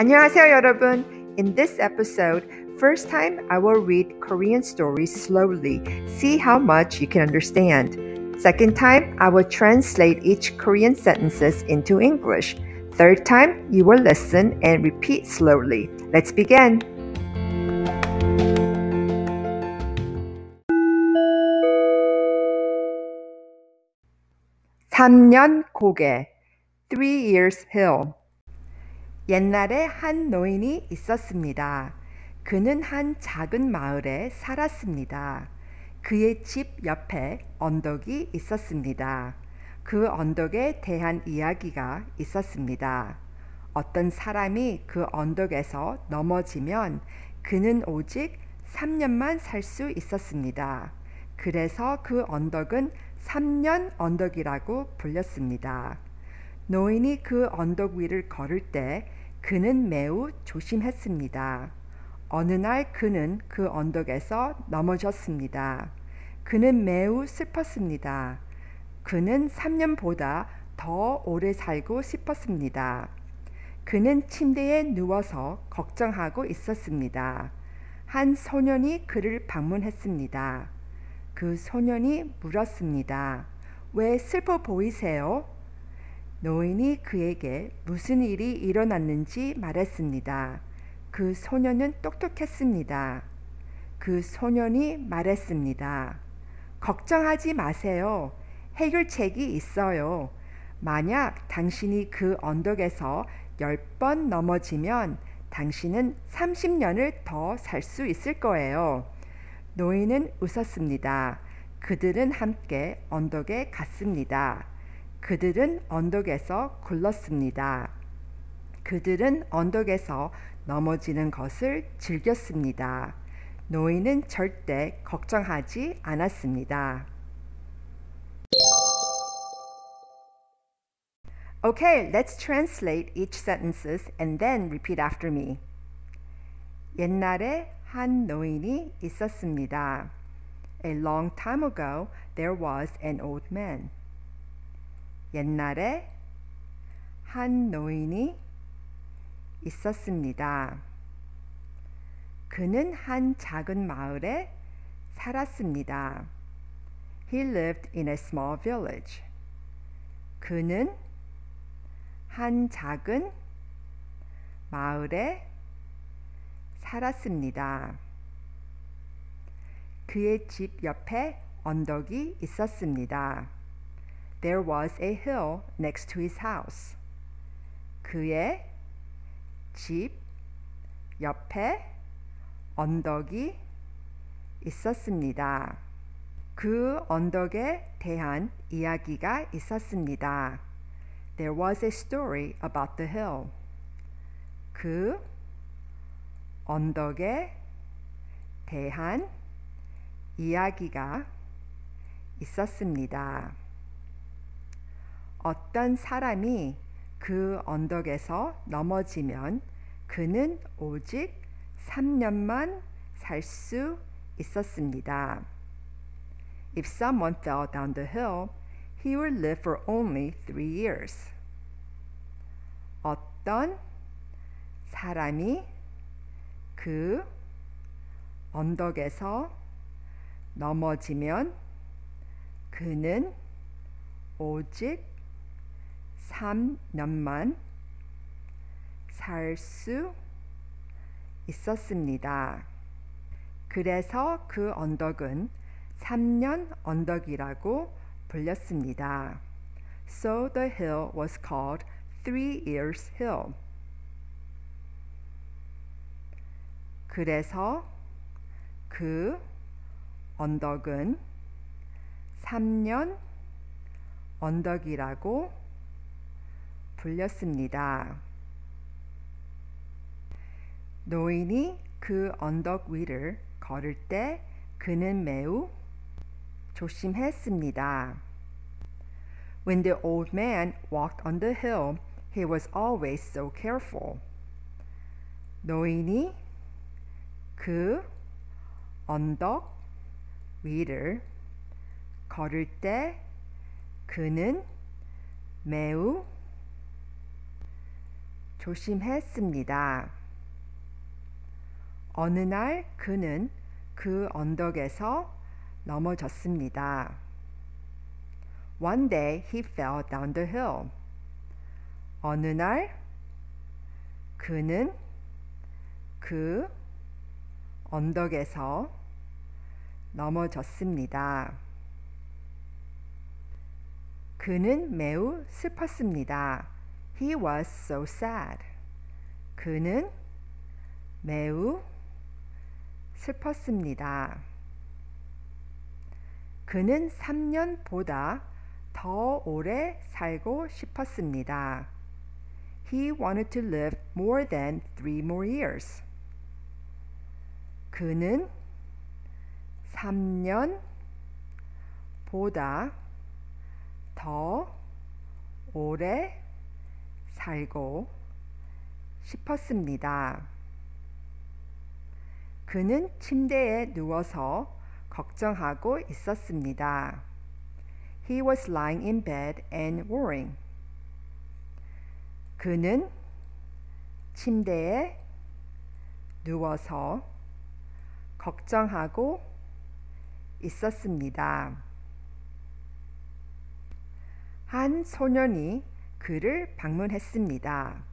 안녕하세요, 여러분. In this episode, first time I will read Korean stories slowly, see how much you can understand. Second time, I will translate each Korean sentences into English. Third time, you will listen and repeat slowly. Let's begin. (3년) 고개 (three years) hill 옛날에 한 노인이 있었습니다. 그는 한 작은 마을에 살았습니다. 그의 집 옆에 언덕이 있었습니다. 그 언덕에 대한 이야기가 있었습니다. 어떤 사람이 그 언덕에서 넘어지면 그는 오직 3년만 살 수 있었습니다. 그래서 그 언덕은 3년 언덕이라고 불렸습니다. 노인이 그 언덕 위를 걸을 때 그는 매우 조심했습니다. 어느 날 그는 그 언덕에서 넘어졌습니다. 그는 매우 슬펐습니다. 그는 3년보다 더 오래 살고 싶었습니다. 그는 침대에 누워서 걱정하고 있었습니다. 한 소년이 그를 방문했습니다. 그 소년이 물었습니다. 왜 슬퍼 보이세요? 노인이 그에게 무슨 일이 일어났는지 말했습니다. 그 소년은 똑똑했습니다. 그 소년이 말했습니다. 걱정하지 마세요. 해결책이 있어요. 만약 당신이 그 언덕에서 열번 넘어지면 당신은 30년을 더 살 수 있을 거예요. 노인은 웃었습니다. 그들은 함께 언덕에 갔습니다. 그들은 언덕에서 굴렀습니다. 그들은 언덕에서 넘어지는 것을 즐겼습니다. 노인은 절대 걱정하지 않았습니다. Okay, let's translate each sentences and then repeat after me. 옛날에 한 노인이 있었습니다. A long time ago, there was an old man. 옛날에 한 노인이 있었습니다. 그는 한 작은 마을에 살았습니다. He lived in a small village. 그는 한 작은 마을에 살았습니다. 그의 집 옆에 언덕이 있었습니다. There was a hill next to his house. 그의 집 옆에 언덕이 있었습니다. 그 언덕에 대한 이야기가 있었습니다. There was a story about the hill. 그 언덕에 대한 이야기가 있었습니다. 어떤 사람이 그 언덕에서 넘어지면 그는 오직 3년만 살 수 있었습니다. If someone fell down the hill, he would live for only three years. 어떤 사람이 그 언덕에서 넘어지면 그는 오직 3년만 살 수 있었습니다. 그래서 그 언덕은 3년 언덕이라고 불렸습니다. So the hill was called Three Years Hill. 그래서 그 언덕은 3년 언덕이라고 불렸습니다. 노인이 그 언덕 위를 걸을 때 그는 매우 조심했습니다. When the old man walked on the hill, he was always so careful. 노인이 그 언덕 위를 걸을 때 그는 매우 조심했습니다. 어느 날 그는 그 언덕에서 넘어졌습니다. One day he fell down the hill. 어느 날 그는 그 언덕에서 넘어졌습니다. 그는 매우 슬펐습니다. He was so sad. 그는 매우 슬펐습니다. 그는 3년보다 더 오래 살고 싶었습니다. He wanted to live more than three more years. 그는 3년보다 더 오래 살고 싶었습니다. 그는 침대에 누워서 걱정하고 있었습니다. He was lying in bed and worrying. 그는 침대에 누워서 걱정하고 있었습니다. 한 소년이 그를 방문했습니다.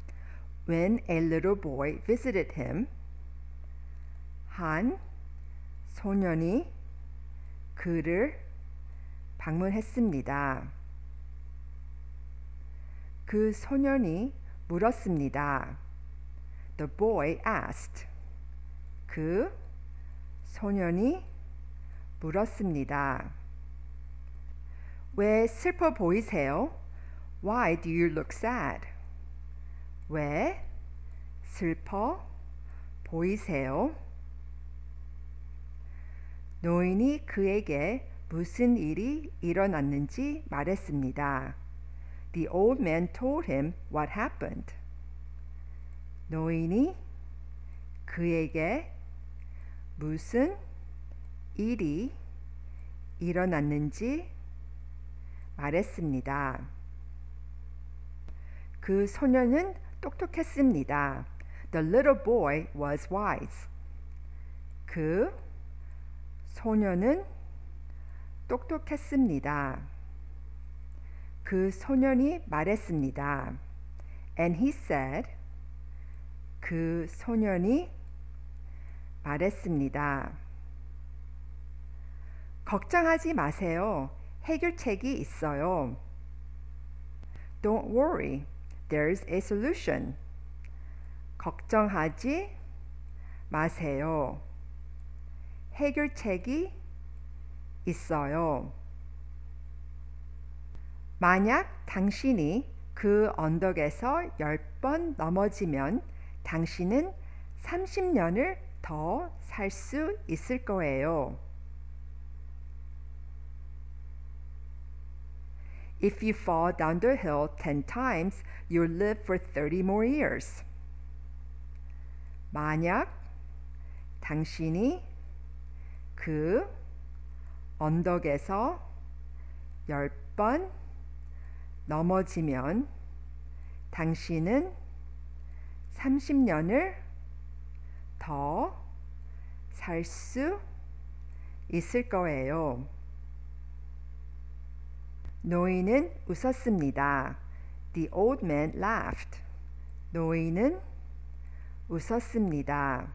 When a little boy visited him, 한 소년이 그를 방문했습니다. 그 소년이 물었습니다. The boy asked. 그 소년이 물었습니다. 왜 슬퍼 보이세요? Why do you look sad? 왜 슬퍼 보이세요? 노인이 그에게 무슨 일이 일어났는지 말했습니다. The old man told him what happened. 노인이 그에게 무슨 일이 일어났는지 말했습니다. 그 소년은 똑똑했습니다. The little boy was wise. 그 소년은 똑똑했습니다. 그 소년이 말했습니다. And he said, 그 소년이 말했습니다. 걱정하지 마세요. 해결책이 있어요. Don't worry. There's a solution. 걱정하지 마세요. 해결책이 있어요. 만약 당신이 그 언덕에서 10번 넘어지면 당신은 30년을 더 살 수 있을 거예요. If you fall down the hill 10 times, you'll live for 30 more years. 만약 당신이 그 언덕에서 10번 넘어지면 당신은 30년을 더 살 수 있을 거예요. 노인은 웃었습니다. The old man laughed. 노인은 웃었습니다.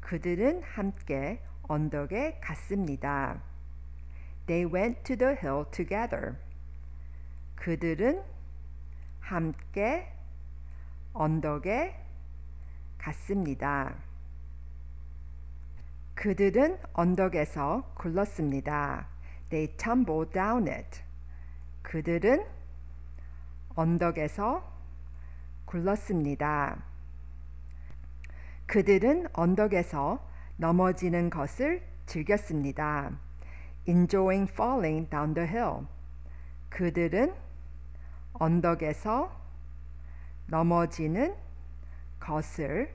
그들은 함께 언덕에 갔습니다. They went to the hill together. 그들은 함께 언덕에 갔습니다. 그들은 언덕에서 굴렀습니다. They tumbled down it. 그들은 언덕에서 굴렀습니다. 그들은 언덕에서 넘어지는 것을 즐겼습니다. Enjoying falling down the hill. 그들은 언덕에서 넘어지는 것을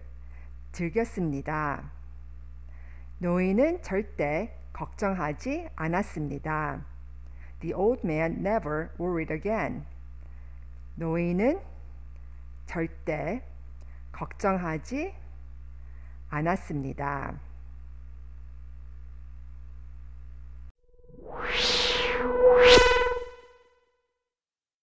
즐겼습니다. 노인은 절대 걱정하지 않았습니다. The old man never worried again. 노인은 절대 걱정하지 않았습니다.